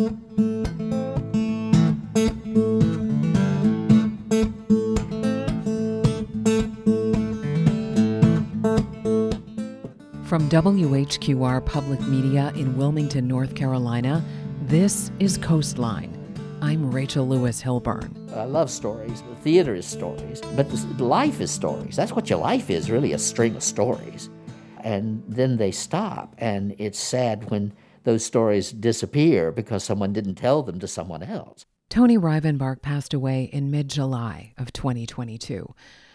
From WHQR Public Media in Wilmington, North Carolina, this is Coastline. I'm Rachel Lewis Hilburn. I love stories. The theater is stories, but life is stories. That's what your life is, really, a string of stories. And then they stop, and it's sad when those stories disappear because someone didn't tell them to someone else. Tony Rivenbark passed away in mid July of 2022.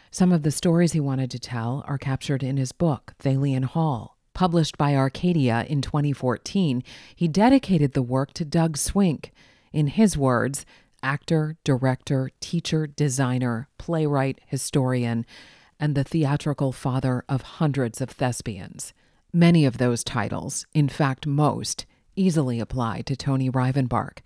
Some of the stories he wanted to tell are captured in his book, Thalian Hall. Published by Arcadia in 2014, he dedicated the work to Doug Swink. In his words, actor, director, teacher, designer, playwright, historian, and the theatrical father of hundreds of thespians. Many of those titles, in fact, most, easily apply to Tony Rivenbark.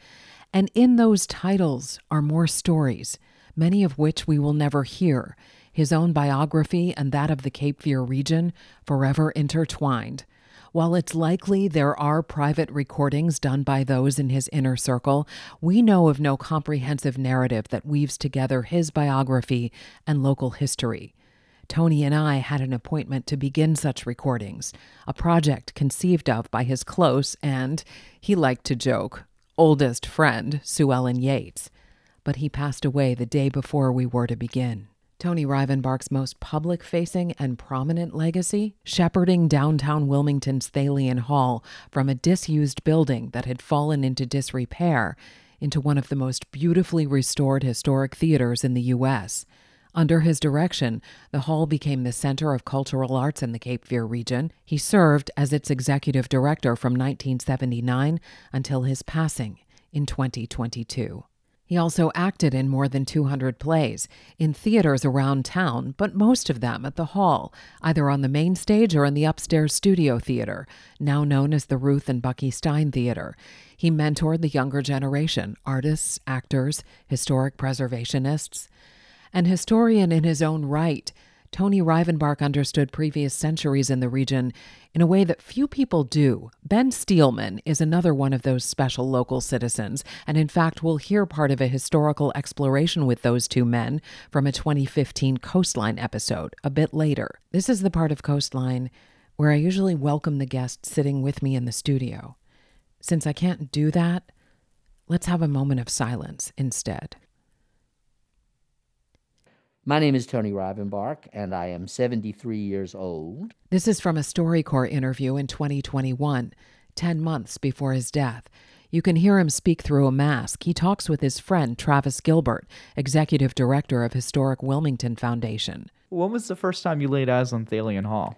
And in those titles are more stories, many of which we will never hear, his own biography and that of the Cape Fear region forever intertwined. While it's likely there are private recordings done by those in his inner circle, we know of no comprehensive narrative that weaves together his biography and local history. Tony and I had an appointment to begin such recordings, a project conceived of by his close and, he liked to joke, oldest friend, Sue Ellen Yates. But he passed away the day before we were to begin. Tony Rivenbark's most public facing and prominent legacy shepherding downtown Wilmington's Thalian Hall from a disused building that had fallen into disrepair into one of the most beautifully restored historic theaters in the U.S. Under his direction, the hall became the center of cultural arts in the Cape Fear region. He served as its executive director from 1979 until his passing in 2022. He also acted in more than 200 plays, in theaters around town, but most of them at the Hall, either on the main stage or in the upstairs studio theater, now known as the Ruth and Bucky Stein Theater. He mentored the younger generation artists, actors, historic preservationists. An historian in his own right, Tony Rivenbark understood previous centuries in the region in a way that few people do. Ben Steelman is another one of those special local citizens, and in fact, we'll hear part of a historical exploration with those two men from a 2015 Coastline episode a bit later. This is the part of Coastline where I usually welcome the guest sitting with me in the studio. Since I can't do that, let's have a moment of silence instead. My name is Tony Rivenbark, and I am 73 years old. This is from a StoryCorps interview in 2021, 10 months before his death. You can hear him speak through a mask. He talks with his friend Travis Gilbert, executive director of Historic Wilmington Foundation. When was the first time you laid eyes on Thalian Hall?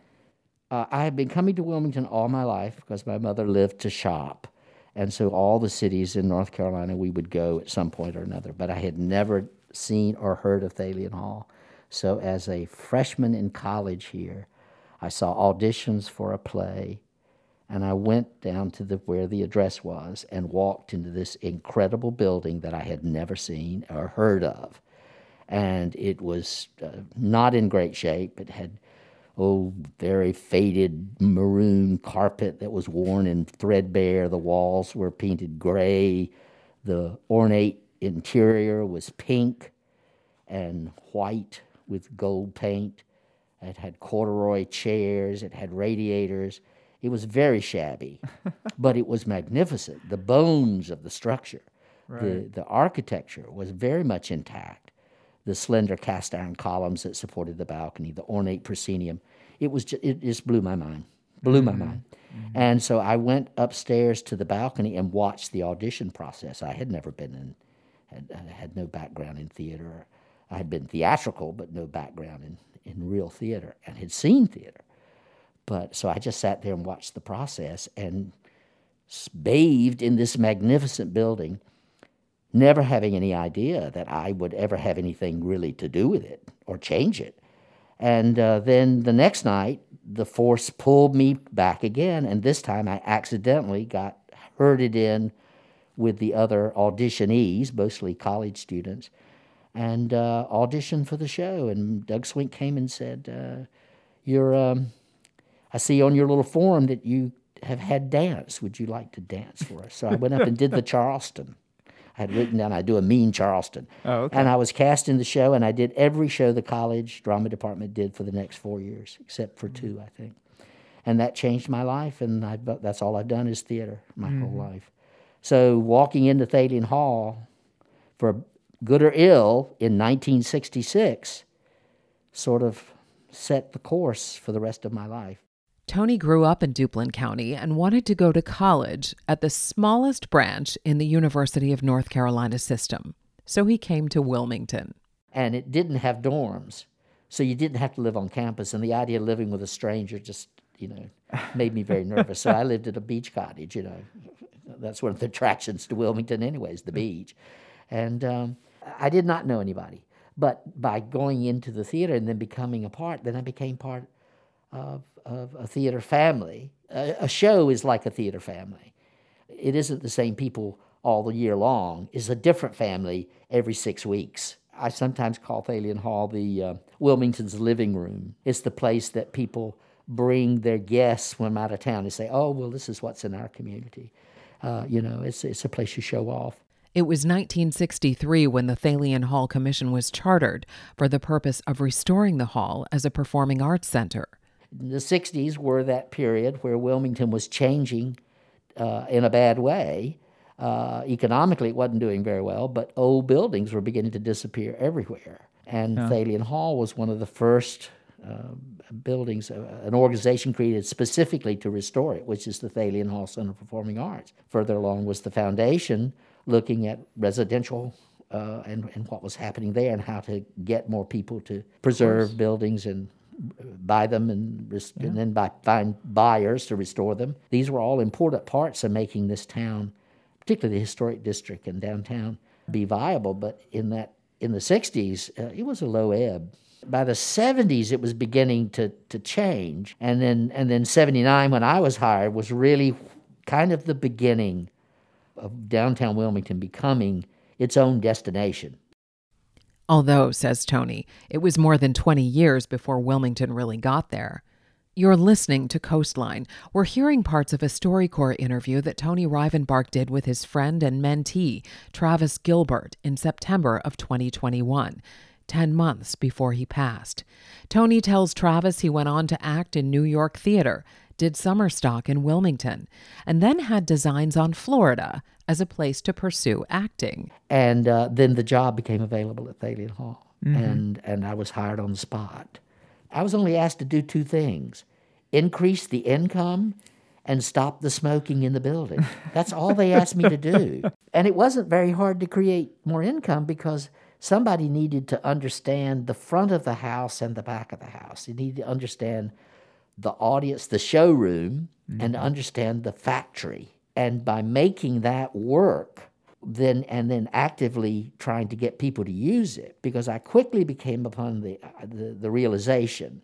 Uh, I have been coming to Wilmington all my life because my mother lived to shop. And so all the cities in North Carolina we would go at some point or another. But I had never seen or heard of Thalian Hall. So, as a freshman in college here, I saw auditions for a play, and I went down to the, where the address was and walked into this incredible building that I had never seen or heard of. And it was uh, not in great shape. It had, oh, very faded maroon carpet that was worn and threadbare. The walls were painted gray. The ornate interior was pink and white with gold paint. It had corduroy chairs, it had radiators. It was very shabby, but it was magnificent. The bones of the structure, right. the, the architecture was very much intact. The slender cast iron columns that supported the balcony, the ornate proscenium, it was just, it just blew my mind, blew mm-hmm. my mind. Mm-hmm. And so I went upstairs to the balcony and watched the audition process. I had never been in had, had no background in theater. I had been theatrical, but no background in, in real theater and had seen theater. But so I just sat there and watched the process and bathed in this magnificent building, never having any idea that I would ever have anything really to do with it or change it. And uh, then the next night, the force pulled me back again, and this time I accidentally got herded in with the other auditionees, mostly college students, and uh, auditioned for the show. And Doug Swink came and said, uh, "You're, um, I see on your little form that you have had dance. Would you like to dance for us? So I went up and did the Charleston. I had written down I do a mean Charleston. Oh, okay. And I was cast in the show, and I did every show the college drama department did for the next four years, except for two, I think. And that changed my life, and I, that's all I've done is theater my whole life. So walking into Thalian Hall, for good or ill, in 1966, sort of set the course for the rest of my life. Tony grew up in Duplin County and wanted to go to college at the smallest branch in the University of North Carolina system. So he came to Wilmington. And it didn't have dorms, so you didn't have to live on campus. And the idea of living with a stranger just, you know, made me very nervous. so I lived at a beach cottage, you know. That's one of the attractions to Wilmington, anyways, the beach. And um, I did not know anybody. But by going into the theater and then becoming a part, then I became part of, of a theater family. A, a show is like a theater family. It isn't the same people all the year long. It's a different family every six weeks. I sometimes call Thalian Hall the uh, Wilmington's living room. It's the place that people bring their guests when I'm out of town. They say, "Oh, well, this is what's in our community." Uh, you know, it's it's a place you show off. It was 1963 when the Thalian Hall Commission was chartered for the purpose of restoring the hall as a performing arts center. The 60s were that period where Wilmington was changing uh, in a bad way. Uh, economically, it wasn't doing very well, but old buildings were beginning to disappear everywhere. And Thalian Hall was one of the first buildings, uh, an organization created specifically to restore it, which is the Thalian Hall Center for Performing Arts. Further along was the foundation looking at residential uh, and, and what was happening there and how to get more people to preserve buildings and buy them and, res- and then buy, find buyers to restore them. These were all important parts of making this town, particularly the historic district and downtown, be viable. But in that in the 60s, uh, it was a low ebb. By the 70s, it was beginning to, to change. And then, and then 79, when I was hired, was really kind of the beginning of downtown Wilmington becoming its own destination. Although, says Tony, it was more than 20 years before Wilmington really got there. You're listening to Coastline. We're hearing parts of a StoryCorps interview that Tony Rivenbark did with his friend and mentee, Travis Gilbert, in September of 2021, 10 months before he passed. Tony tells Travis he went on to act in New York theater, did summer stock in Wilmington, and then had designs on Florida as a place to pursue acting. And uh, then the job became available at Thalian Hall, and, and I was hired on the spot. I was only asked to do two things increase the income and stop the smoking in the building. That's all they asked me to do. And it wasn't very hard to create more income because somebody needed to understand the front of the house and the back of the house. You need to understand the audience, the showroom, and mm-hmm. understand the factory. And by making that work, then and then actively trying to get people to use it, because I quickly became upon the the, the realization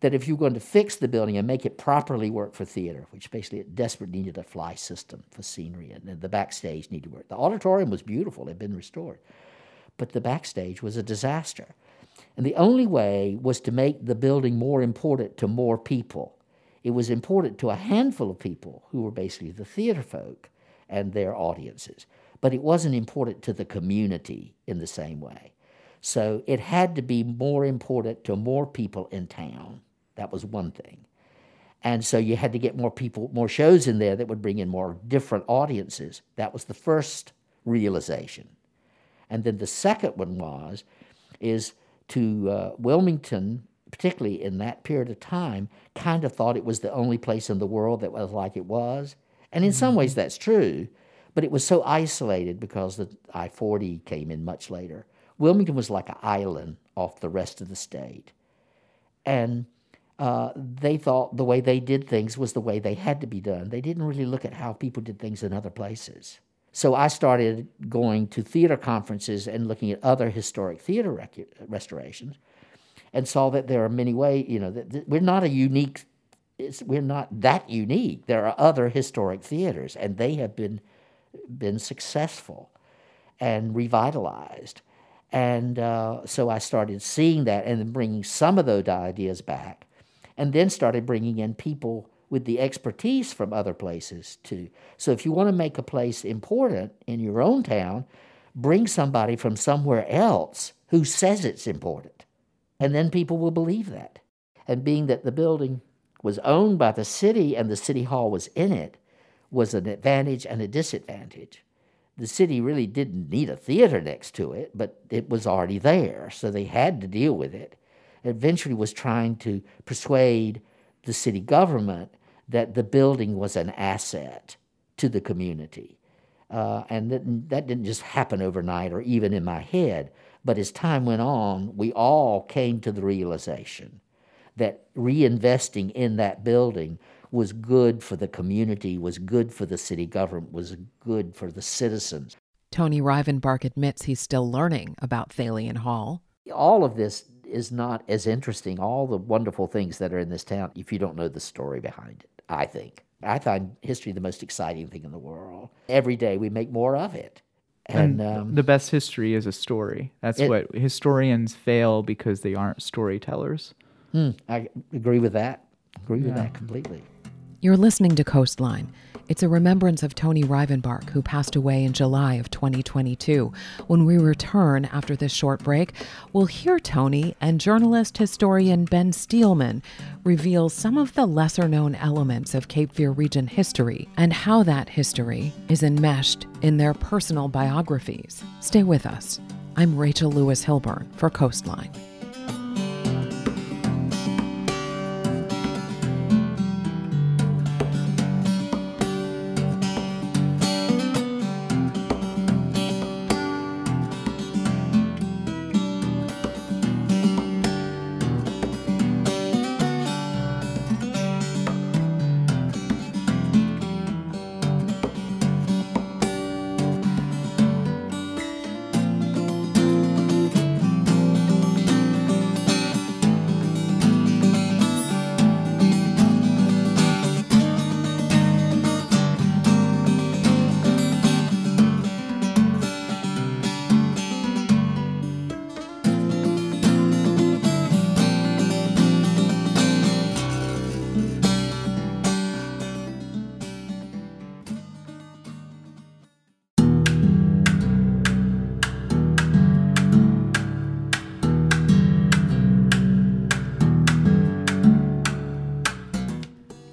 that if you're going to fix the building and make it properly work for theater, which basically it desperately needed a fly system for scenery, and the backstage needed to work. The auditorium was beautiful; it had been restored, but the backstage was a disaster. And the only way was to make the building more important to more people. It was important to a handful of people who were basically the theater folk and their audiences, but it wasn't important to the community in the same way. So it had to be more important to more people in town. That was one thing. And so you had to get more people, more shows in there that would bring in more different audiences. That was the first realization. And then the second one was, is to uh, Wilmington, particularly in that period of time, kind of thought it was the only place in the world that was like it was. And in some ways that's true, but it was so isolated because the I 40 came in much later. Wilmington was like an island off the rest of the state. And uh, they thought the way they did things was the way they had to be done. They didn't really look at how people did things in other places. So I started going to theater conferences and looking at other historic theater restorations, and saw that there are many ways. You know, that, that we're not a unique. We're not that unique. There are other historic theaters, and they have been been successful and revitalized. And uh, so I started seeing that and then bringing some of those ideas back, and then started bringing in people with the expertise from other places too. So if you want to make a place important in your own town, bring somebody from somewhere else who says it's important. And then people will believe that. And being that the building was owned by the city and the city hall was in it was an advantage and a disadvantage. The city really didn't need a theater next to it, but it was already there, so they had to deal with it. Eventually was trying to persuade the city government that the building was an asset to the community. Uh, and that, that didn't just happen overnight or even in my head. But as time went on, we all came to the realization that reinvesting in that building was good for the community, was good for the city government, was good for the citizens. Tony Rivenbark admits he's still learning about Thalian Hall. All of this is not as interesting, all the wonderful things that are in this town, if you don't know the story behind it, I think. I find history the most exciting thing in the world. Every day we make more of it. And, and um, the best history is a story. That's it, what historians fail because they aren't storytellers. Hmm, I agree with that. Agree yeah. with that completely. You're listening to Coastline. It's a remembrance of Tony Rivenbark, who passed away in July of 2022. When we return after this short break, we'll hear Tony and journalist historian Ben Steelman reveal some of the lesser known elements of Cape Fear region history and how that history is enmeshed in their personal biographies. Stay with us. I'm Rachel Lewis Hilburn for Coastline.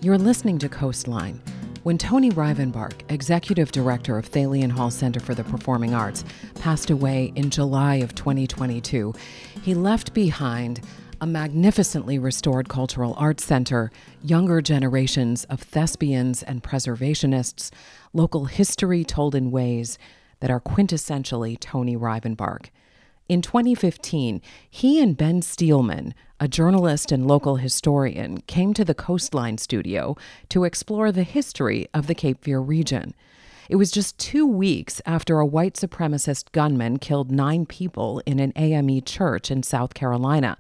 You're listening to Coastline. When Tony Rivenbark, executive director of Thalian Hall Center for the Performing Arts, passed away in July of 2022, he left behind a magnificently restored cultural arts center, younger generations of thespians and preservationists, local history told in ways that are quintessentially Tony Rivenbark. In 2015, he and Ben Steelman, a journalist and local historian, came to the Coastline studio to explore the history of the Cape Fear region. It was just two weeks after a white supremacist gunman killed nine people in an AME church in South Carolina.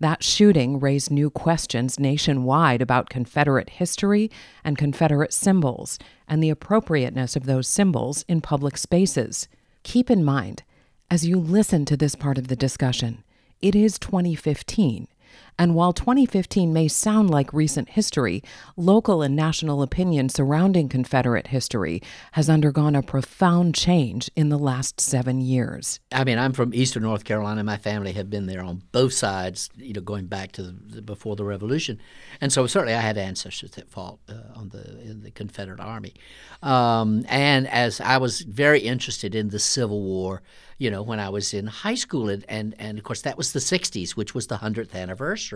That shooting raised new questions nationwide about Confederate history and Confederate symbols and the appropriateness of those symbols in public spaces. Keep in mind, as you listen to this part of the discussion, it is 2015. And while 2015 may sound like recent history, local and national opinion surrounding Confederate history has undergone a profound change in the last seven years. I mean, I'm from Eastern North Carolina. My family have been there on both sides, you know, going back to the, before the Revolution, and so certainly I had ancestors that fought uh, on the in the Confederate Army. Um, and as I was very interested in the Civil War you know, when I was in high school. And, and, and of course, that was the 60s, which was the 100th anniversary.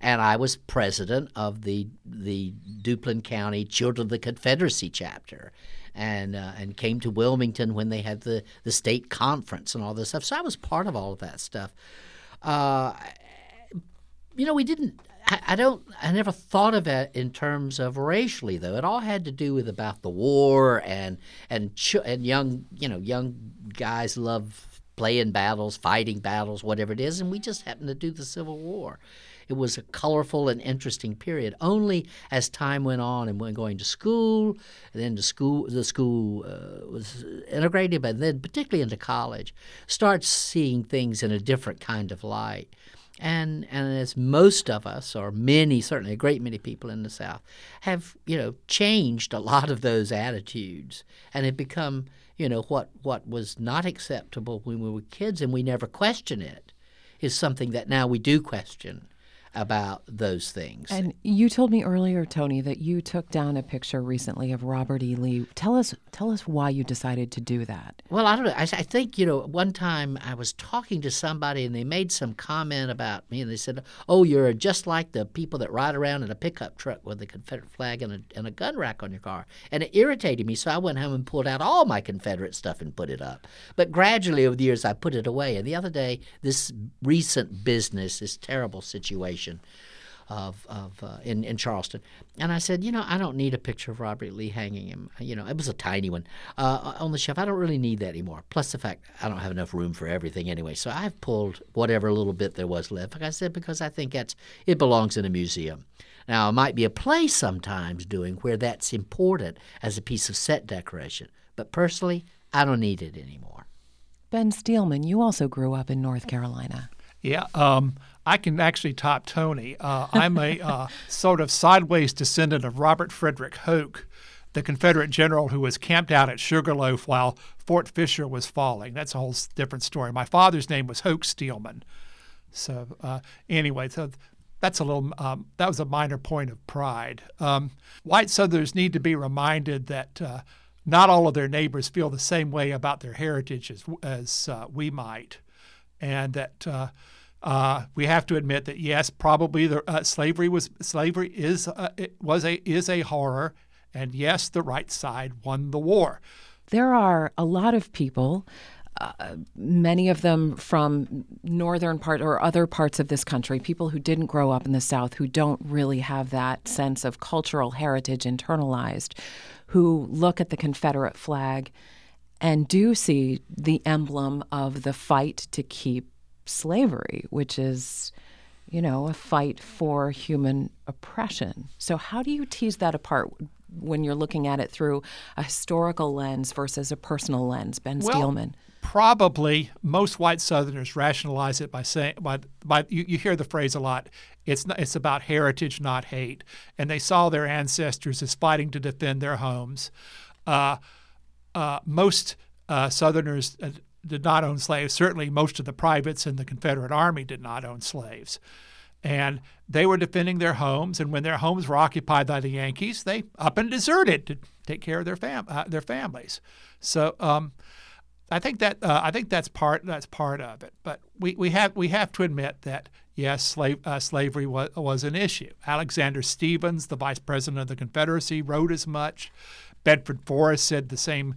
And I was president of the, the Duplin County Children of the Confederacy chapter. And, uh, and came to Wilmington when they had the, the state conference and all this stuff. So I was part of all of that stuff. Uh, you know, we didn't I, don't. I never thought of it in terms of racially, though. It all had to do with about the war and and ch- and young, you know, young guys love playing battles, fighting battles, whatever it is, and we just happened to do the Civil War. It was a colorful and interesting period. Only as time went on and went going to school, and then the school the school uh, was integrated, but then particularly into college, start seeing things in a different kind of light And, and as most of us, or many, certainly a great many people in the South, have you know changed a lot of those attitudes and have become you know what what was not acceptable when we were kids and we never question it is something that now we do question about those things. And you told me earlier, Tony, that you took down a picture recently of Robert E. Lee. Tell us, tell us why you decided to do that. Well, I don't know. I, I think you know. One time I was talking to somebody, and they made some comment about me, and they said, "Oh, you're just like the people that ride around in a pickup truck with a Confederate flag and a, and a gun rack on your car." And it irritated me, so I went home and pulled out all my Confederate stuff and put it up. But gradually, over the years, I put it away. And the other day, this recent business, this terrible situation of, of uh, in, in Charleston. And I said, you know, I don't need a picture of Robert Lee hanging him. You know, it was a tiny one uh, on the shelf. I don't really need that anymore. Plus the fact I don't have enough room for everything anyway. So I've pulled whatever little bit there was left. Like I said, because I think that's it belongs in a museum. Now, it might be a play sometimes doing where that's important as a piece of set decoration. But personally, I don't need it anymore. Ben Steelman, you also grew up in North Carolina. Yeah, um, I can actually top Tony. Uh, I'm a uh, sort of sideways descendant of Robert Frederick Hoke, the Confederate general who was camped out at Sugarloaf while Fort Fisher was falling. That's a whole different story. My father's name was Hoke Steelman. So uh, anyway, so that's a little um, that was a minor point of pride. Um, white Southerners need to be reminded that uh, not all of their neighbors feel the same way about their heritage as, as uh, we might, and that uh, we have to admit that yes, probably the uh, slavery was slavery is uh, was a is a horror, and yes, the right side won the war. There are a lot of people. Uh, many of them from northern part or other parts of this country, people who didn't grow up in the South, who don't really have that sense of cultural heritage internalized, who look at the Confederate flag and do see the emblem of the fight to keep slavery, which is, you know, a fight for human oppression. So, how do you tease that apart when you're looking at it through a historical lens versus a personal lens, Ben well, Steelman? Probably most white Southerners rationalize it by saying, by, by you, you hear the phrase a lot. It's not, it's about heritage, not hate, and they saw their ancestors as fighting to defend their homes. Uh, uh, most uh, Southerners uh, did not own slaves. Certainly, most of the privates in the Confederate Army did not own slaves. And they were defending their homes, and when their homes were occupied by the Yankees, they up and deserted to take care of their fam- uh, their families. So um, I think that uh, I think that's part that's part of it. But we, we have we have to admit that yes, slave, uh, slavery was, was an issue. Alexander Stephens, the vice president of the Confederacy, wrote as much. Bedford Forrest said the same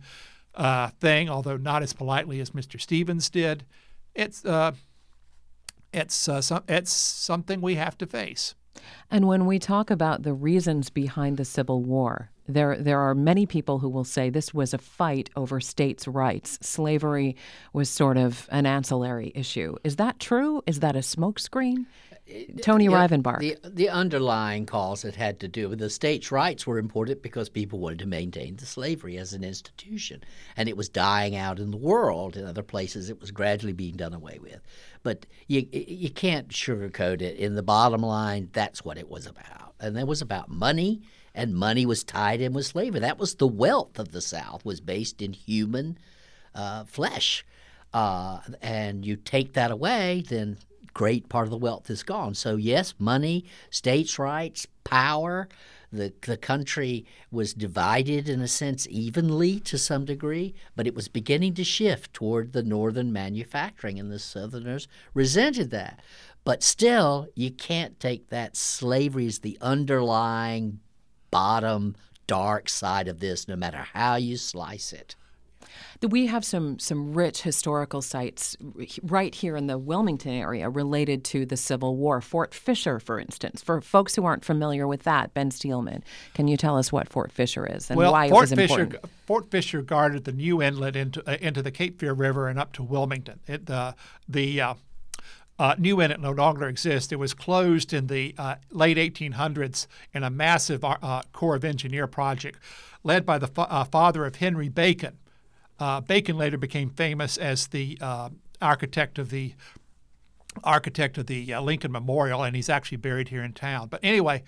uh, thing, although not as politely as Mr. Stephens did. It's uh, it's uh, some, it's something we have to face. And when we talk about the reasons behind the Civil War, there there are many people who will say this was a fight over states' rights. Slavery was sort of an ancillary issue. Is that true? Is that a smokescreen? Tony Rivenbark. The, the underlying cause it had to do with the states' rights were important because people wanted to maintain the slavery as an institution. And it was dying out in the world. In other places, it was gradually being done away with. But you, you can't sugarcoat it. In the bottom line, that's what it was about. And it was about money, and money was tied in with slavery. That was the wealth of the South, was based in human uh, flesh. Uh, and you take that away, then great part of the wealth is gone. So, yes, money, states' rights, power, the, the country was divided in a sense evenly to some degree, but it was beginning to shift toward the northern manufacturing, and the Southerners resented that. But still, you can't take that slavery as the underlying bottom dark side of this, no matter how you slice it. We have some some rich historical sites right here in the Wilmington area related to the Civil War. Fort Fisher, for instance, for folks who aren't familiar with that, Ben Steelman, can you tell us what Fort Fisher is and well, why Fort it was Fisher, important? Fort Fisher guarded the new inlet into uh, into the Cape Fear River and up to Wilmington. It, uh, the uh, uh, New Inlet no longer exists. It was closed in the uh, late 1800s in a massive uh, Corps of Engineer project led by the fa- uh, father of Henry Bacon, uh, Bacon later became famous as the uh, architect of the architect of the uh, Lincoln Memorial, and he's actually buried here in town. But anyway,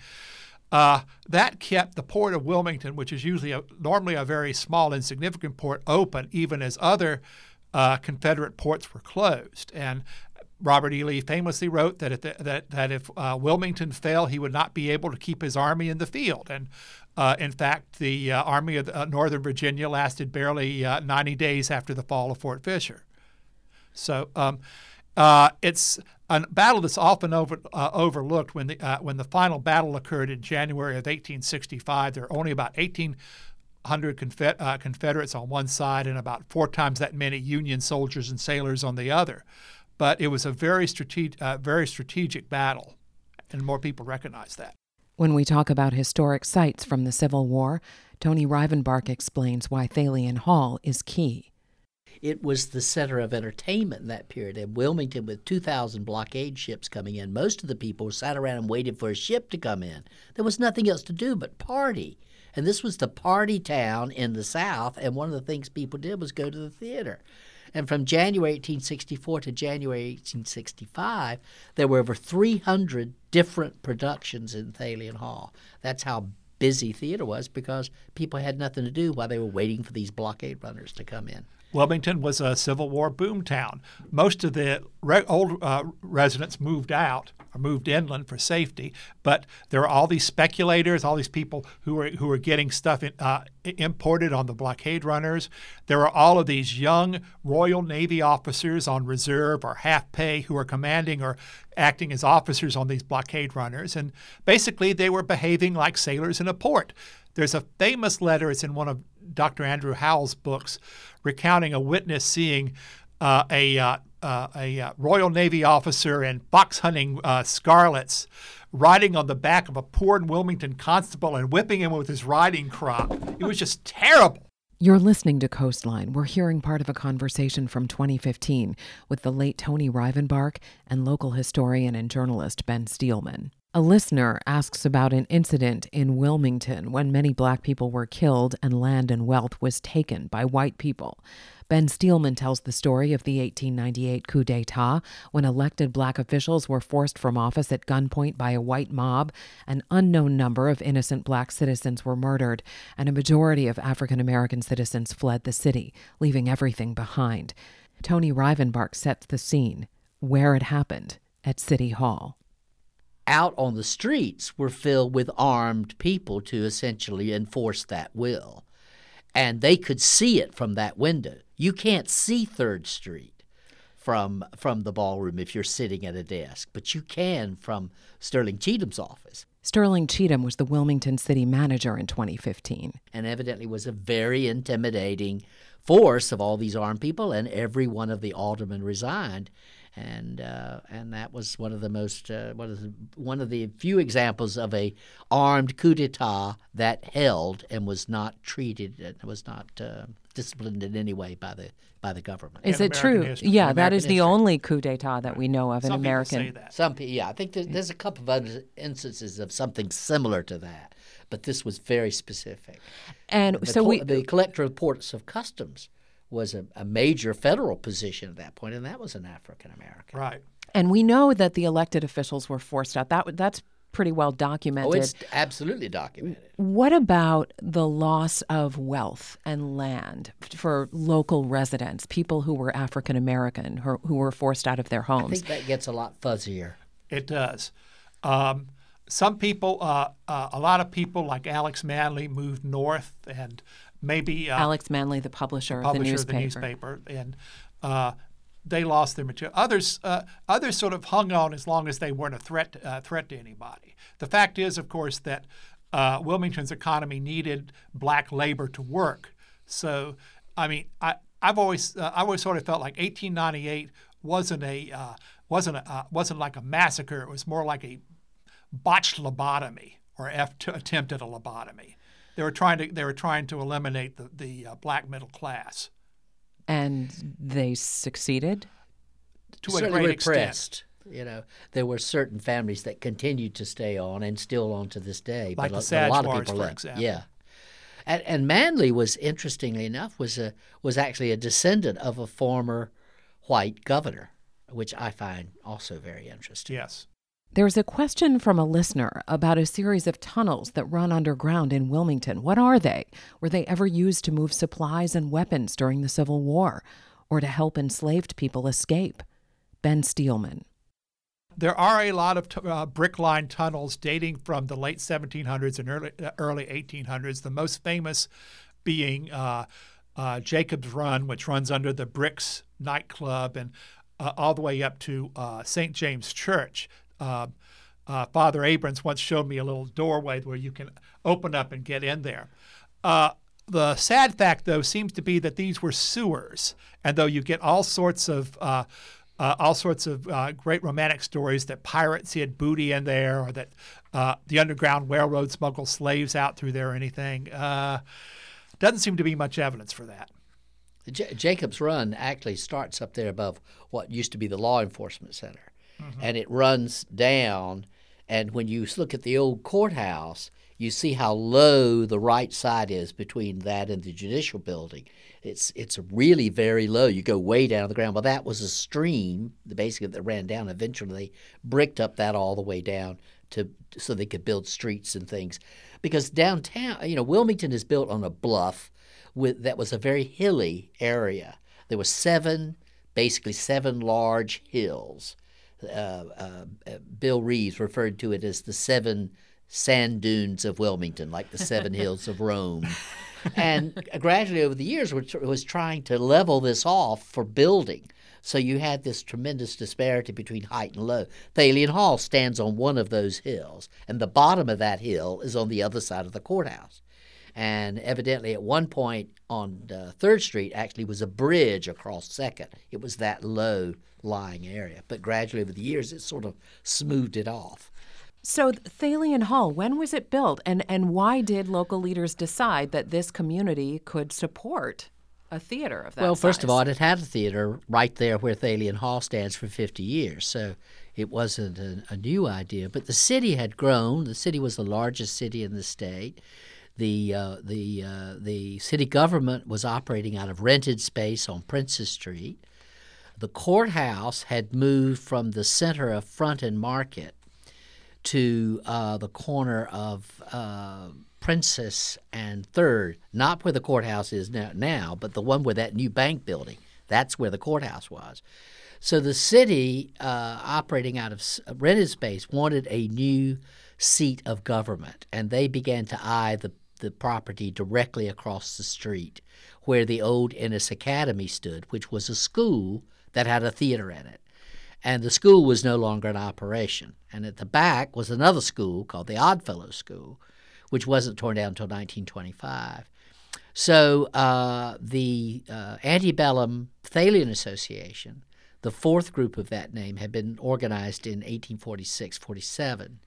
uh, that kept the port of Wilmington, which is usually a, normally a very small, insignificant port, open, even as other uh, Confederate ports were closed. And Robert E. Lee famously wrote that if, that, that if uh, Wilmington fell, he would not be able to keep his army in the field. And uh, in fact, the uh, Army of uh, Northern Virginia lasted barely 90 days after the fall of Fort Fisher. So um, uh, it's a battle that's often over, uh, overlooked. When the uh, when the final battle occurred in January of 1865, there were only about 1,800 Confe- uh, Confederates on one side and about four times that many Union soldiers and sailors on the other. But it was a very strategic, uh, very strategic battle, and more people recognize that. When we talk about historic sites from the Civil War, Tony Rivenbark explains why Thalian Hall is key it was the center of entertainment in that period. In Wilmington, with 2,000 blockade ships coming in, most of the people sat around and waited for a ship to come in. There was nothing else to do but party. And this was the party town in the South, and one of the things people did was go to the theater. And from January 1864 to January 1865, there were over 300 different productions in Thalian Hall. That's how busy theater was because people had nothing to do while they were waiting for these blockade runners to come in. Wilmington was a Civil War boom town. Most of the re- old uh, residents moved out or moved inland for safety, but there are all these speculators, all these people who are who are getting stuff in, uh, imported on the blockade runners. There are all of these young Royal Navy officers on reserve or half pay who are commanding or acting as officers on these blockade runners, and basically they were behaving like sailors in a port. There's a famous letter, it's in one of Dr. Andrew Howell's books, recounting a witness seeing uh, a, uh, uh, a uh, Royal Navy officer in fox hunting uh, scarlets riding on the back of a poor Wilmington constable and whipping him with his riding crop. It was just terrible. You're listening to Coastline. We're hearing part of a conversation from 2015 with the late Tony Rivenbark and local historian and journalist Ben Steelman. A listener asks about an incident in Wilmington when many black people were killed and land and wealth was taken by white people. Ben Steelman tells the story of the 1898 coup d'etat when elected black officials were forced from office at gunpoint by a white mob. An unknown number of innocent black citizens were murdered, and a majority of African American citizens fled the city, leaving everything behind. Tony Rivenbark sets the scene where it happened at City Hall out on the streets were filled with armed people to essentially enforce that will. And they could see it from that window. You can't see 3rd Street from from the ballroom if you're sitting at a desk, but you can from Sterling Cheatham's office. Sterling Cheatham was the Wilmington city manager in 2015 and evidently was a very intimidating force of all these armed people and every one of the aldermen resigned and uh, and that was one of the most uh, one of the one of the few examples of a armed coup d'état that held and was not treated and was not uh, disciplined in any way by the by the government. Is it true? History. Yeah, that is the only coup d'état that we know of in Some American. People say that. Some people, yeah, I think there's, there's a couple of other instances of something similar to that, but this was very specific. And the so we the collector of ports of customs was a, a major federal position at that point, and that was an African American. Right. and we know that the elected officials were forced out. That that's pretty well documented. Oh, it's absolutely documented. What about the loss of wealth and land for local residents, people who were African American, who, who were forced out of their homes? I think that gets a lot fuzzier. It does. Um, some people, uh, uh, a lot of people like Alex Manly moved north and maybe uh, Alex Manly, the publisher, publisher of the newspaper. newspaper, and uh, they lost their material. Others, uh, others sort of hung on as long as they weren't a threat uh, threat to anybody. The fact is, of course, that uh, Wilmington's economy needed black labor to work. So, I mean, I I've always uh, I always sort of felt like 1898 wasn't a uh, wasn't a, wasn't like a massacre. It was more like a botched lobotomy or F- to attempt at a lobotomy. They were trying to they were trying to eliminate the the uh, black middle class And they succeeded. to a Certainly great extent. You know, there were certain families that continued to stay on and still on to this day. Like but, the a- a lot of people left. example. Yeah. And, and Manly was, interestingly enough, was a was actually a descendant of a former white governor. which I find also very interesting. Yes. There's a question from a listener about a series of tunnels that run underground in Wilmington. What are they? Were they ever used to move supplies and weapons during the Civil War or to help enslaved people escape? Ben Steelman. There are a lot of t- uh, brick lined tunnels dating from the late 1700s and early, uh, early 1800s, the most famous being uh, uh, Jacob's Run, which runs under the Bricks nightclub and uh, all the way up to uh, St. James Church. Father Abrams once showed me a little doorway where you can open up and get in there. the sad fact, though, seems to be that these were sewers, and though you get all sorts of uh, all sorts of uh, great romantic stories that pirates hid booty in there or that uh, the Underground Railroad smuggled slaves out through there or anything. Uh, doesn't seem to be much evidence for that. J- Jacob's Run actually starts up there above what used to be the law enforcement center. Mm-hmm. And it runs down. And when you look at the old courthouse, you see how low the right side is between that and the judicial building. It's it's really very low. You go way down to the ground. Well, that was a stream, The basically that ran down. Eventually, they bricked up that all the way down to so they could build streets and things. Because downtown, you know, Wilmington is built on a bluff with that was a very hilly area. There were seven, basically seven large hills. Uh, uh, Bill Reaves referred to it as the seven sand dunes of Wilmington, like the seven hills of Rome. and gradually over the years was trying to level this off for building. So you had this tremendous disparity between height and low. Thalian Hall stands on one of those hills, and the bottom of that hill is on the other side of the courthouse. And evidently, at one point on uh, Third Street, actually was a bridge across Second. It was that low lying area, but gradually over the years, it sort of smoothed it off. So Thalian Hall, when was it built, and and why did local leaders decide that this community could support a theater of that? Well, first size? of all, it had a theater right there where Thalian Hall stands for 50 years, so it wasn't a, a new idea. But the city had grown. The city was the largest city in the state. The uh, the uh, the city government was operating out of rented space on Princess Street. The courthouse had moved from the center of Front and Market to uh, the corner of uh, Princess and Third, not where the courthouse is now, now, but the one where that new bank building. That's where the courthouse was. So the city, uh, operating out of rented space, wanted a new seat of government, and they began to eye the the property directly across the street, where the old Innes Academy stood, which was a school that had a theater in it and the school was no longer in operation. And at the back was another school called the Oddfellows School, which wasn't torn down until 1925. So uh, the uh, antebellum Thalian Association, the fourth group of that name, had been organized in 1846 47,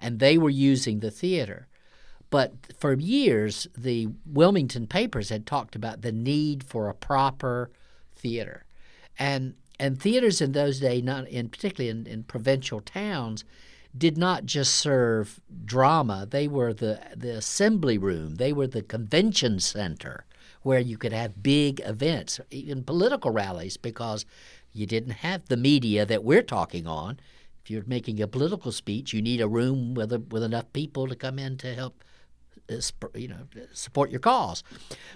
and they were using the theater. But for years, the Wilmington papers had talked about the need for a proper theater. And and theaters in those days, not in particularly in, in provincial towns, did not just serve drama. They were the the assembly room. They were the convention center where you could have big events, even political rallies, because you didn't have the media that we're talking on. If you're making a political speech, you need a room with a, with enough people to come in to help Uh, you know, support your cause.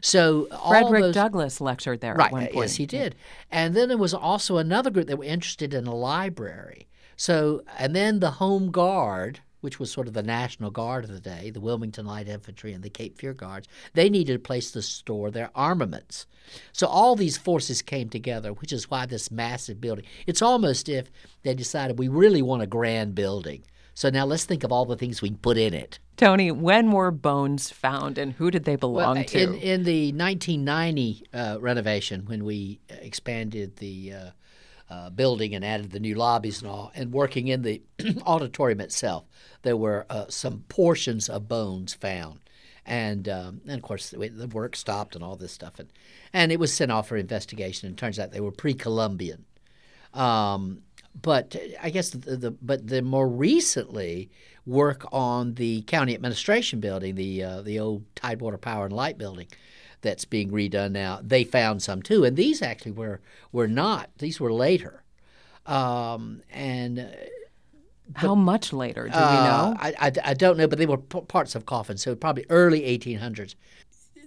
So Frederick those, Douglass lectured there right, at one point. Yes, he did. And then there was also another group that were interested in a library. So, and then the Home Guard, which was sort of the National Guard of the day, the Wilmington Light Infantry and the Cape Fear Guards, they needed a place to store their armaments. So all these forces came together, which is why this massive building. It's almost if they decided we really want a grand building. So now let's think of all the things we can put in it. Tony, when were bones found and who did they belong well, to? In, in the 1990 uh, renovation, when we expanded the uh, uh, building and added the new lobbies and all, and working in the auditorium itself, there were uh, some portions of bones found. And, um, and of course, the, the work stopped and all this stuff. And, and it was sent off for investigation. And it turns out they were pre Columbian. Um, but I guess the, the, but the more recently work on the county administration building, the uh, the old Tidewater Power and Light building, that's being redone now. They found some too, and these actually were were not. These were later. Um, and uh, how much later? Do we uh, know? I, I, I don't know, but they were p- parts of coffins, so probably early 1800s.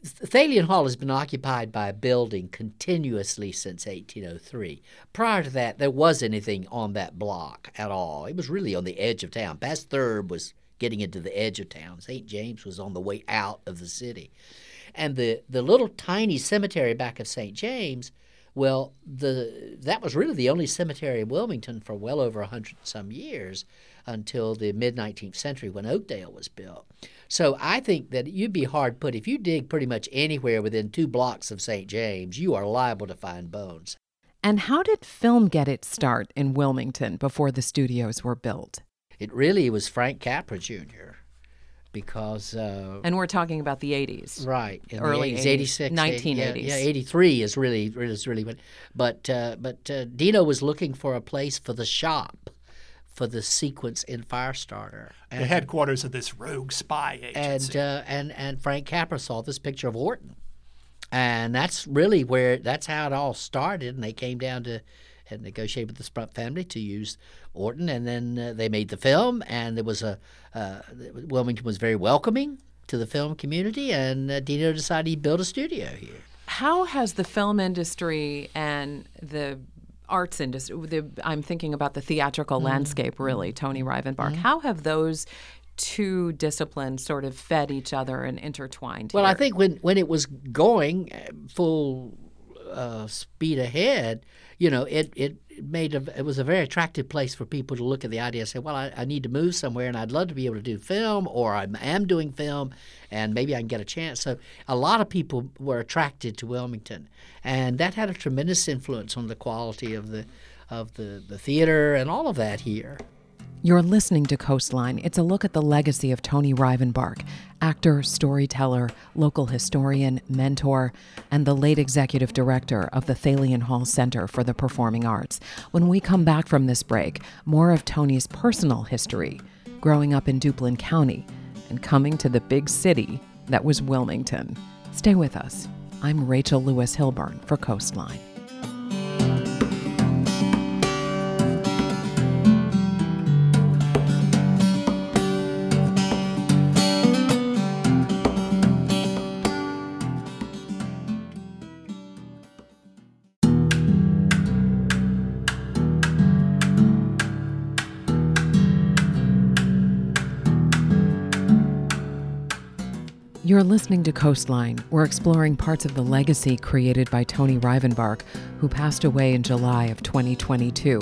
Thalian Hall has been occupied by a building continuously since 1803. Prior to that, there was anything on that block at all. It was really on the edge of town. Past Third was getting into the edge of town. St. James was on the way out of the city. And the, the little tiny cemetery back of St. James, well, the that was really the only cemetery in Wilmington for well over a hundred some years until the mid 19th century when Oakdale was built. So I think that you'd be hard put if you dig pretty much anywhere within two blocks of St. James, you are liable to find bones. And how did film get its start in Wilmington before the studios were built? It really was Frank Capra Jr. Because uh, and we're talking about the 80s, right? In early the 80s, 80s, 86, 1980s. Yeah, yeah, 83 is really is really when. But uh, but uh, Dino was looking for a place for the shop for the sequence in Firestarter. And, the headquarters of this rogue spy agency. And, uh, and, and Frank Capra saw this picture of Orton. And that's really where, that's how it all started. And they came down to, and negotiated with the Sprunt family to use Orton. And then uh, they made the film. And there was a, uh, Wilmington was very welcoming to the film community. And uh, Dino decided he'd build a studio here. How has the film industry and the arts industry. The, I'm thinking about the theatrical mm landscape, really, Tony Rivenbark. mm How have those two disciplines sort of fed each other and intertwined? Well, here? I think when, when it was going uh, full uh, speed ahead, you know, it, it made a, it was a very attractive place for people to look at the idea and say, well, I, I need to move somewhere and I'd love to be able to do film or I am doing film and maybe I can get a chance. So a lot of people were attracted to Wilmington, and that had a tremendous influence on the quality of the of the, the theater and all of that here. You're listening to Coastline. It's a look at the legacy of Tony Rivenbark, actor, storyteller, local historian, mentor, and the late executive director of the Thalian Hall Center for the Performing Arts. When we come back from this break, more of Tony's personal history, growing up in Duplin County and coming to the big city that was Wilmington. Stay with us. I'm Rachel Lewis Hilburn for Coastline. You're listening to Coastline. We're exploring parts of the legacy created by Tony Rivenbark, who passed away in July of 2022.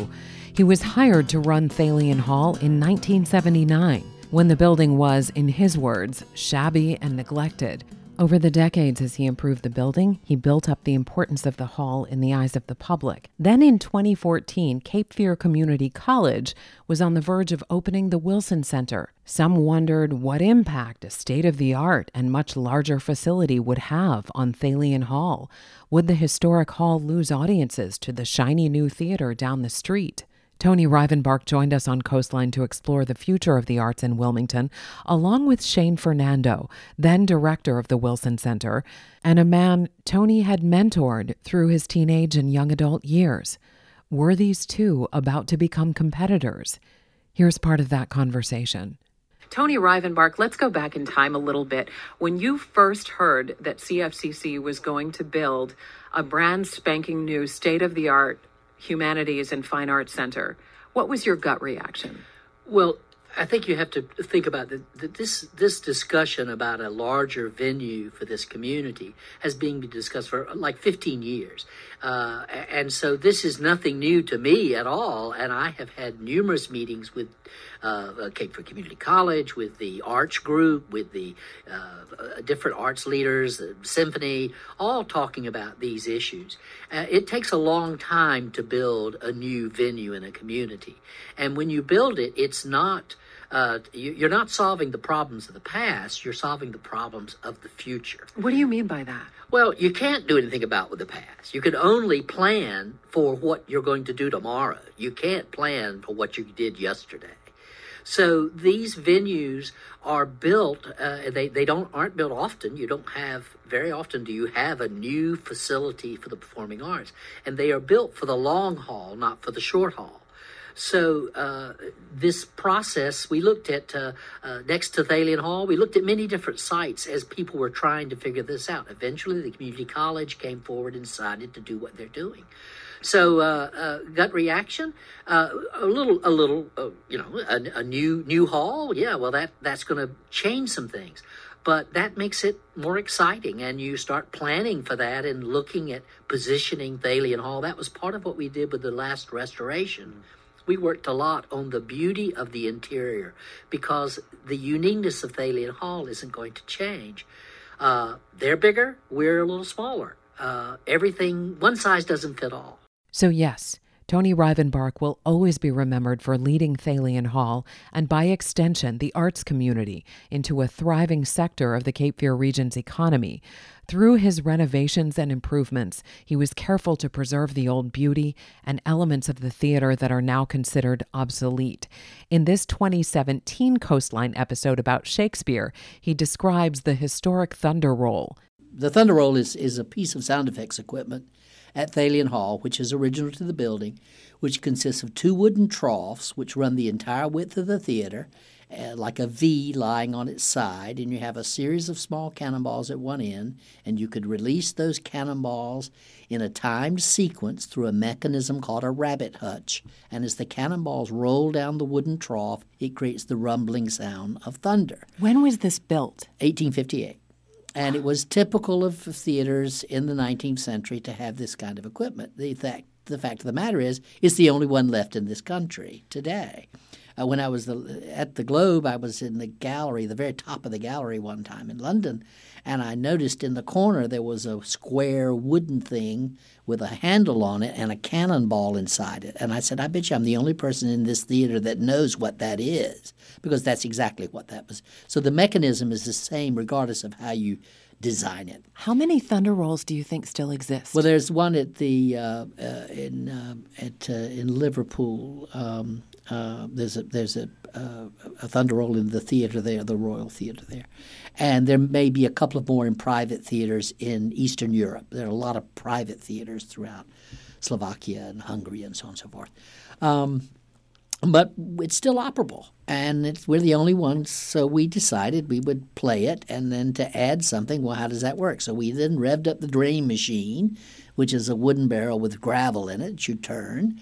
He was hired to run Thalian Hall in 1979, when the building was, in his words, shabby and neglected. Over the decades, as he improved the building, he built up the importance of the hall in the eyes of the public. Then in 2014, Cape Fear Community College was on the verge of opening the Wilson Center. Some wondered what impact a state of the art and much larger facility would have on Thalian Hall. Would the historic hall lose audiences to the shiny new theater down the street? Tony Rivenbark joined us on Coastline to explore the future of the arts in Wilmington, along with Shane Fernando, then director of the Wilson Center, and a man Tony had mentored through his teenage and young adult years. Were these two about to become competitors? Here's part of that conversation. Tony Rivenbark, let's go back in time a little bit. When you first heard that CFCC was going to build a brand spanking new state of the art Humanities and Fine Arts Center. What was your gut reaction? Well, I think you have to think about the, the, this this discussion about a larger venue for this community has been discussed for like 15 years, uh, and so this is nothing new to me at all. And I have had numerous meetings with uh, Cape Fear Community College, with the Arts Group, with the uh, different arts leaders, the symphony, all talking about these issues. Uh, it takes a long time to build a new venue in a community, and when you build it, it's not uh, you, are not solving the problems of the past, you're solving the problems of the future. What do you mean by that? Well, you can't do anything about with the past. You can only plan for what you're going to do tomorrow. You can't plan for what you did yesterday. So these venues are built. Uh, they they don't aren't built often. You don't have very often. Do you have a new facility for the performing arts? And they are built for the long haul, not for the short haul. So uh, this process, we looked at uh, uh, next to Thalian Hall, we looked at many different sites as people were trying to figure this out. Eventually, the community college came forward and decided to do what they're doing. So uh, uh, gut reaction, uh, a little, a little, uh, you know, a, a, new new hall. Yeah, well, that that's going to change some things, but that makes it more exciting, and you start planning for that and looking at positioning Thalian Hall. That was part of what we did with the last restoration. We worked a lot on the beauty of the interior because the uniqueness of Thalian Hall isn't going to change. Uh, they're bigger, we're a little smaller. Uh, everything, one size doesn't fit all. So, yes, Tony Rivenbark will always be remembered for leading Thalian Hall and, by extension, the arts community into a thriving sector of the Cape Fear region's economy. Through his renovations and improvements, he was careful to preserve the old beauty and elements of the theater that are now considered obsolete. In this 2017 Coastline episode about Shakespeare, he describes the historic Thunder Roll. The Thunder Roll is, is a piece of sound effects equipment at Thalian Hall, which is original to the building, which consists of two wooden troughs which run the entire width of the theater, uh, like a V lying on its side, and you have a series of small cannonballs at one end, and you could release those cannonballs in a timed sequence through a mechanism called a rabbit hutch. And as the cannonballs roll down the wooden trough, it creates the rumbling sound of thunder. When was this built? 1858. And it was typical of theaters in the 19th century to have this kind of equipment. The fact, the fact of the matter is, it's the only one left in this country today. Uh, when I was the, at the Globe, I was in the gallery, the very top of the gallery one time in London, and I noticed in the corner there was a square wooden thing with a handle on it and a cannonball inside it. And I said, I bet you I'm the only person in this theater that knows what that is, because that's exactly what that was. So the mechanism is the same regardless of how you design it. How many thunder rolls do you think still exist? Well, there's one at the uh, uh, in uh, at uh, in Liverpool. Um, uh, there's a there's a, uh, a thunder roll in the theater there, the Royal Theater there, and there may be a couple of more in private theaters in Eastern Europe. There are a lot of private theaters throughout Slovakia and Hungary and so on and so forth. Um, but it's still operable, and we're the only ones. So we decided we would play it, and then to add something. Well, how does that work? So we then revved up the drain machine, which is a wooden barrel with gravel in it. You turn,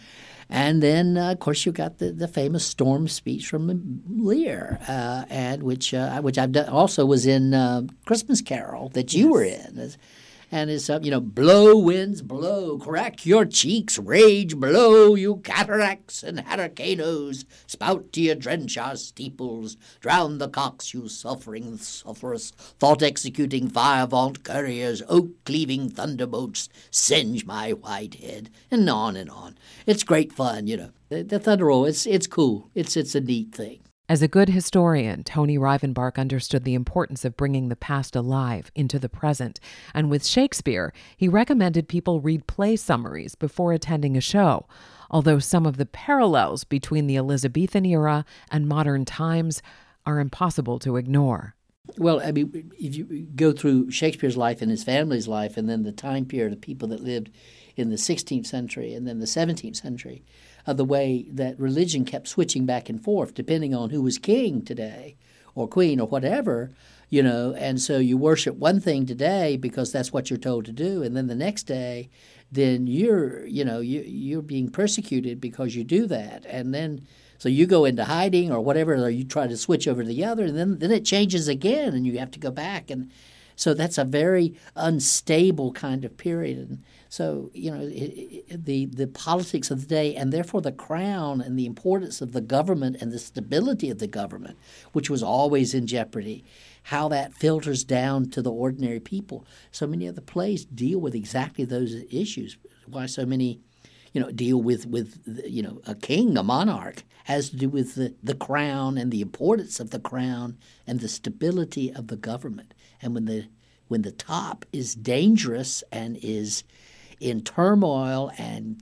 and then, uh, of course, you got the, the famous storm speech from Lear, uh, and which uh, which I've done, also was in uh, Christmas Carol that you yes. were in and it's up, you know, blow winds, blow, crack your cheeks, rage, blow, you cataracts and hurricanes, spout to your drench our steeples, drown the cocks, you suffering, sulphurous, thought-executing fire-vault couriers, oak-cleaving thunderbolts, singe my white head, and on and on. It's great fun, you know. The, the thunder roll, it's, it's cool. It's, it's a neat thing. As a good historian, Tony Rivenbark understood the importance of bringing the past alive into the present, and with Shakespeare, he recommended people read play summaries before attending a show. Although some of the parallels between the Elizabethan era and modern times are impossible to ignore. Well, I mean, if you go through Shakespeare's life and his family's life, and then the time period of people that lived in the 16th century and then the 17th century, of the way that religion kept switching back and forth depending on who was king today or queen or whatever, you know, and so you worship one thing today because that's what you're told to do, and then the next day, then you're, you know, you, you're being persecuted because you do that, and then so you go into hiding or whatever, or you try to switch over to the other, and then then it changes again, and you have to go back, and so that's a very unstable kind of period, and so you know it, it, the the politics of the day, and therefore the crown and the importance of the government and the stability of the government, which was always in jeopardy, how that filters down to the ordinary people. So many of the plays deal with exactly those issues. Why so many, you know, deal with with you know a king, a monarch, has to do with the, the crown and the importance of the crown and the stability of the government. And when the when the top is dangerous and is in turmoil and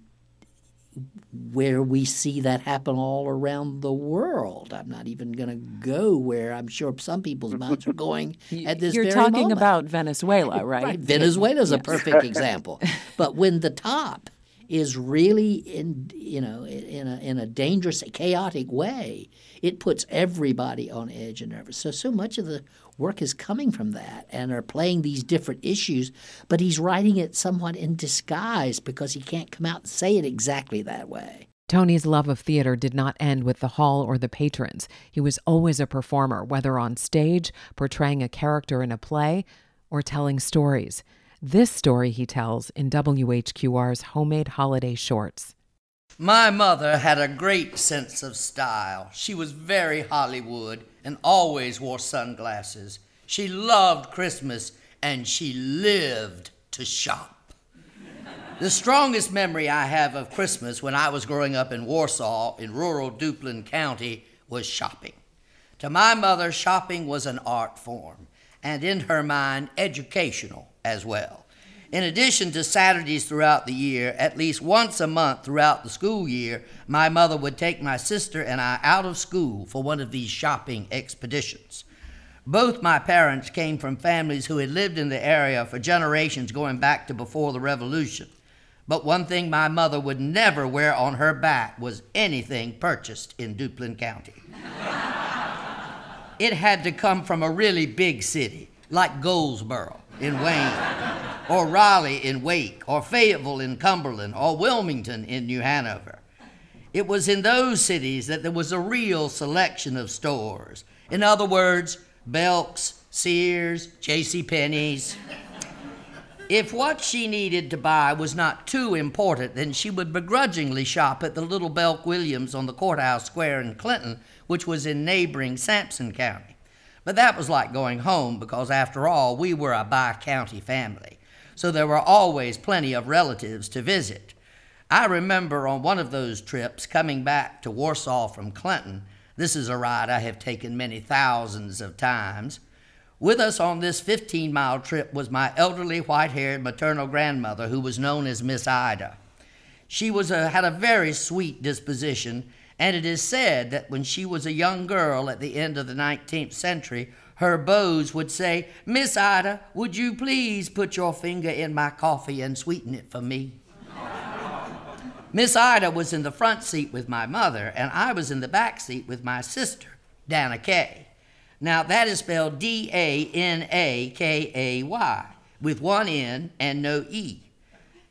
where we see that happen all around the world. I'm not even going to go where I'm sure some people's minds are going at this You're talking moment. about Venezuela, right? right. Venezuela is yes. a perfect example. But when the top is really in you know in a in a dangerous chaotic way it puts everybody on edge and nervous so so much of the work is coming from that and are playing these different issues but he's writing it somewhat in disguise because he can't come out and say it exactly that way Tony's love of theater did not end with the hall or the patrons. He was always a performer, whether on stage, portraying a character in a play, or telling stories. This story he tells in WHQR's Homemade Holiday Shorts. My mother had a great sense of style. She was very Hollywood and always wore sunglasses. She loved Christmas and she lived to shop. The strongest memory I have of Christmas when I was growing up in Warsaw, in rural Duplin County, was shopping. To my mother, shopping was an art form, and in her mind, educational as well. In addition to Saturdays throughout the year, at least once a month throughout the school year, my mother would take my sister and I out of school for one of these shopping expeditions. Both my parents came from families who had lived in the area for generations going back to before the Revolution. But one thing my mother would never wear on her back was anything purchased in Duplin County. it had to come from a really big city, like Goldsboro in Wayne, or Raleigh in Wake, or Fayetteville in Cumberland, or Wilmington in New Hanover. It was in those cities that there was a real selection of stores. In other words, Belk's, Sears, J.C. Penney's. If what she needed to buy was not too important, then she would begrudgingly shop at the little Belk Williams on the courthouse square in Clinton, which was in neighboring Sampson County. But that was like going home because, after all, we were a bi county family, so there were always plenty of relatives to visit. I remember on one of those trips coming back to Warsaw from Clinton. This is a ride I have taken many thousands of times. With us on this 15 mile trip was my elderly white haired maternal grandmother, who was known as Miss Ida. She was a, had a very sweet disposition, and it is said that when she was a young girl at the end of the 19th century, her beaux would say, Miss Ida, would you please put your finger in my coffee and sweeten it for me? Miss Ida was in the front seat with my mother, and I was in the back seat with my sister, Dana Kay. Now, that is spelled D A N A K A Y, with one N and no E.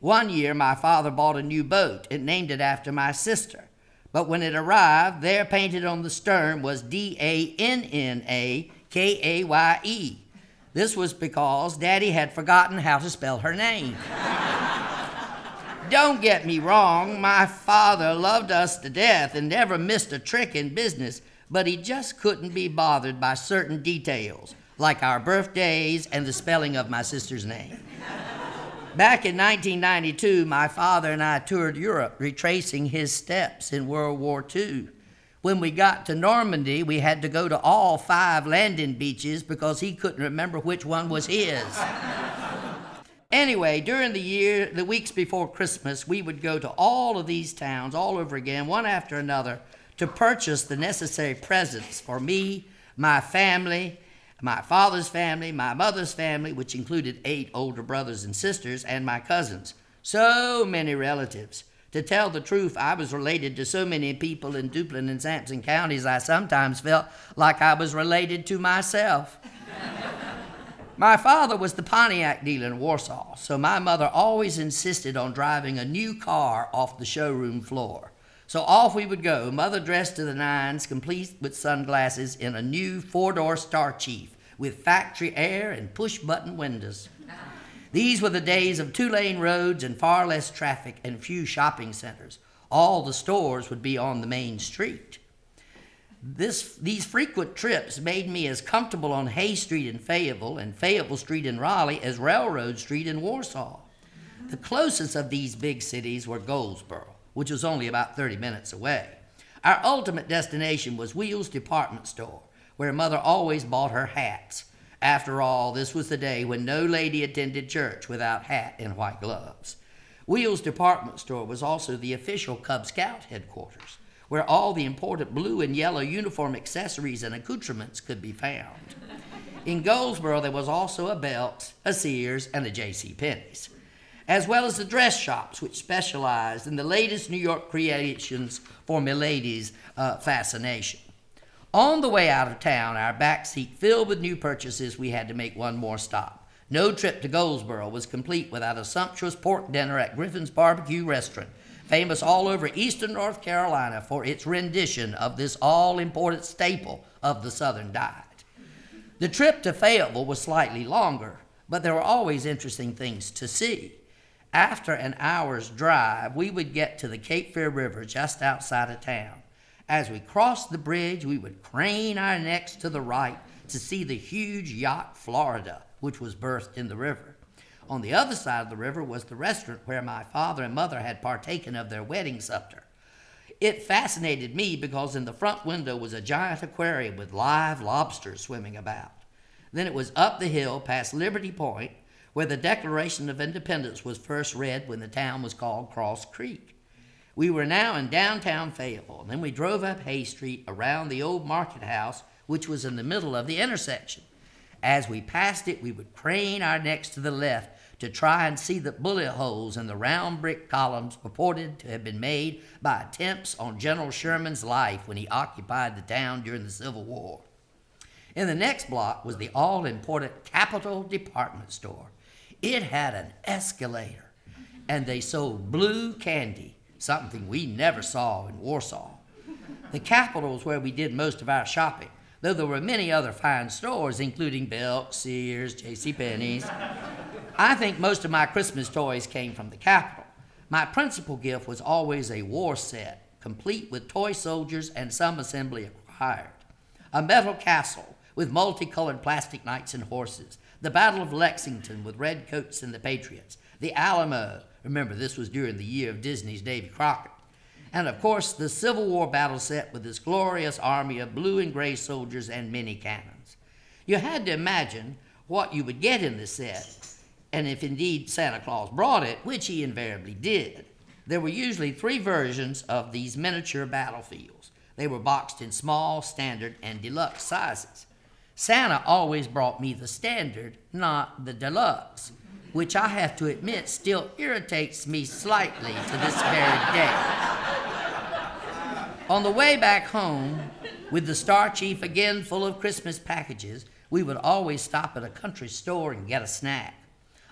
One year, my father bought a new boat and named it after my sister. But when it arrived, there painted on the stern was D A N N A K A Y E. This was because Daddy had forgotten how to spell her name. Don't get me wrong, my father loved us to death and never missed a trick in business, but he just couldn't be bothered by certain details, like our birthdays and the spelling of my sister's name. Back in 1992, my father and I toured Europe, retracing his steps in World War II. When we got to Normandy, we had to go to all five landing beaches because he couldn't remember which one was his. anyway, during the year, the weeks before Christmas, we would go to all of these towns all over again, one after another, to purchase the necessary presents for me, my family, my father's family, my mother's family, which included eight older brothers and sisters, and my cousins. So many relatives. To tell the truth, I was related to so many people in Duplin and Sampson counties, I sometimes felt like I was related to myself. my father was the Pontiac dealer in Warsaw, so my mother always insisted on driving a new car off the showroom floor. So off we would go, mother dressed to the nines, complete with sunglasses, in a new four door Star Chief with factory air and push button windows. These were the days of two lane roads and far less traffic and few shopping centers. All the stores would be on the main street. This, these frequent trips made me as comfortable on Hay Street in Fayetteville and Fayetteville Street in Raleigh as Railroad Street in Warsaw. The closest of these big cities were Goldsboro which was only about 30 minutes away. Our ultimate destination was Weil's Department Store, where Mother always bought her hats. After all, this was the day when no lady attended church without hat and white gloves. Weil's Department Store was also the official Cub Scout headquarters, where all the important blue and yellow uniform accessories and accoutrements could be found. In Goldsboro, there was also a Belk's, a Sears, and a J.C. Penney's. As well as the dress shops, which specialized in the latest New York creations for Milady's uh, fascination. On the way out of town, our back seat filled with new purchases, we had to make one more stop. No trip to Goldsboro was complete without a sumptuous pork dinner at Griffin's Barbecue Restaurant, famous all over eastern North Carolina for its rendition of this all important staple of the Southern diet. The trip to Fayetteville was slightly longer, but there were always interesting things to see. After an hour's drive, we would get to the Cape Fear River just outside of town. As we crossed the bridge, we would crane our necks to the right to see the huge yacht Florida, which was berthed in the river. On the other side of the river was the restaurant where my father and mother had partaken of their wedding supper. It fascinated me because in the front window was a giant aquarium with live lobsters swimming about. Then it was up the hill past Liberty Point, where the Declaration of Independence was first read when the town was called Cross Creek. We were now in downtown Fayetteville, and then we drove up Hay Street around the old market house, which was in the middle of the intersection. As we passed it, we would crane our necks to the left to try and see the bullet holes in the round brick columns purported to have been made by attempts on General Sherman's life when he occupied the town during the Civil War. In the next block was the all important Capitol Department Store. It had an escalator, and they sold blue candy, something we never saw in Warsaw. The Capitol was where we did most of our shopping, though there were many other fine stores, including Belk, Sears, J.C. Penney's. I think most of my Christmas toys came from the Capitol. My principal gift was always a war set, complete with toy soldiers and some assembly required. A metal castle with multicolored plastic knights and horses, the Battle of Lexington with red coats and the Patriots, the Alamo. Remember, this was during the year of Disney's Davy Crockett. And of course, the Civil War battle set with its glorious army of blue and gray soldiers and many cannons. You had to imagine what you would get in this set and if indeed Santa Claus brought it, which he invariably did, there were usually three versions of these miniature battlefields. They were boxed in small, standard, and deluxe sizes. Santa always brought me the standard, not the deluxe, which I have to admit still irritates me slightly to this very day. On the way back home, with the Star Chief again full of Christmas packages, we would always stop at a country store and get a snack.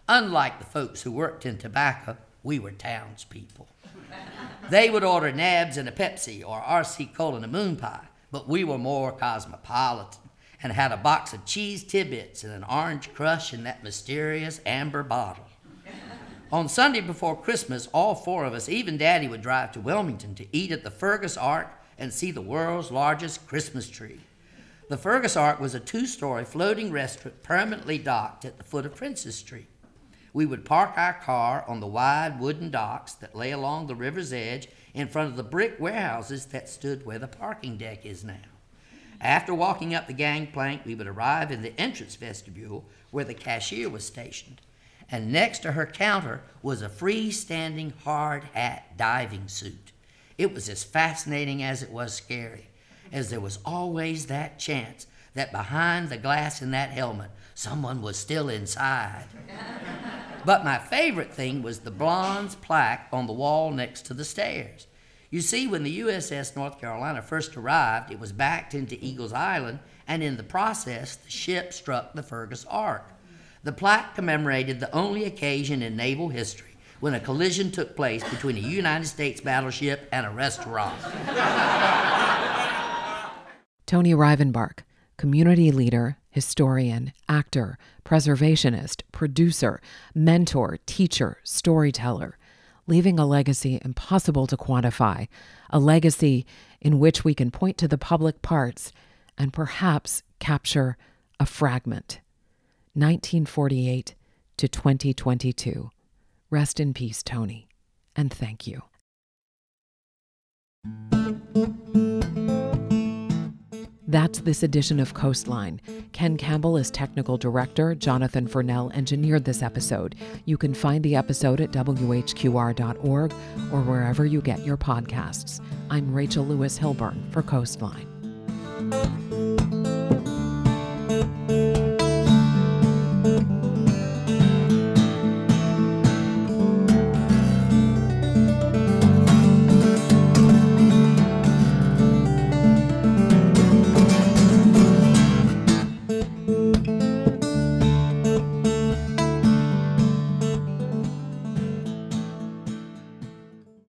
Unlike the folks who worked in tobacco, we were townspeople. They would order nabs and a Pepsi or RC Cola and a moon pie, but we were more cosmopolitan and had a box of cheese tibbits and an orange crush in that mysterious amber bottle. On Sunday before Christmas, all four of us, even Daddy, would drive to Wilmington to eat at the Fergus Ark and see the world's largest Christmas tree. The Fergus Ark was a two story floating restaurant permanently docked at the foot of Princess Street we would park our car on the wide wooden docks that lay along the river's edge in front of the brick warehouses that stood where the parking deck is now. After walking up the gangplank, we would arrive in the entrance vestibule where the cashier was stationed. And next to her counter was a freestanding hard hat diving suit. It was as fascinating as it was scary, as there was always that chance that behind the glass in that helmet, someone was still inside. But my favorite thing was the bronze plaque on the wall next to the stairs. You see, when the USS North Carolina first arrived, it was backed into Eagles Island, and in the process, the ship struck the Fergus Ark. The plaque commemorated the only occasion in naval history when a collision took place between a United States battleship and a restaurant. Tony Rivenbark, community leader, historian, actor, preservationist, producer, mentor, teacher, storyteller, leaving a legacy impossible to quantify, a legacy in which we can point to the public parts and perhaps capture a fragment. 1948 to 2022. Rest in peace, Tony, and thank you. That's this edition of Coastline. Ken Campbell is technical director. Jonathan Furnell engineered this episode. You can find the episode at whqr.org or wherever you get your podcasts. I'm Rachel Lewis Hilburn for Coastline.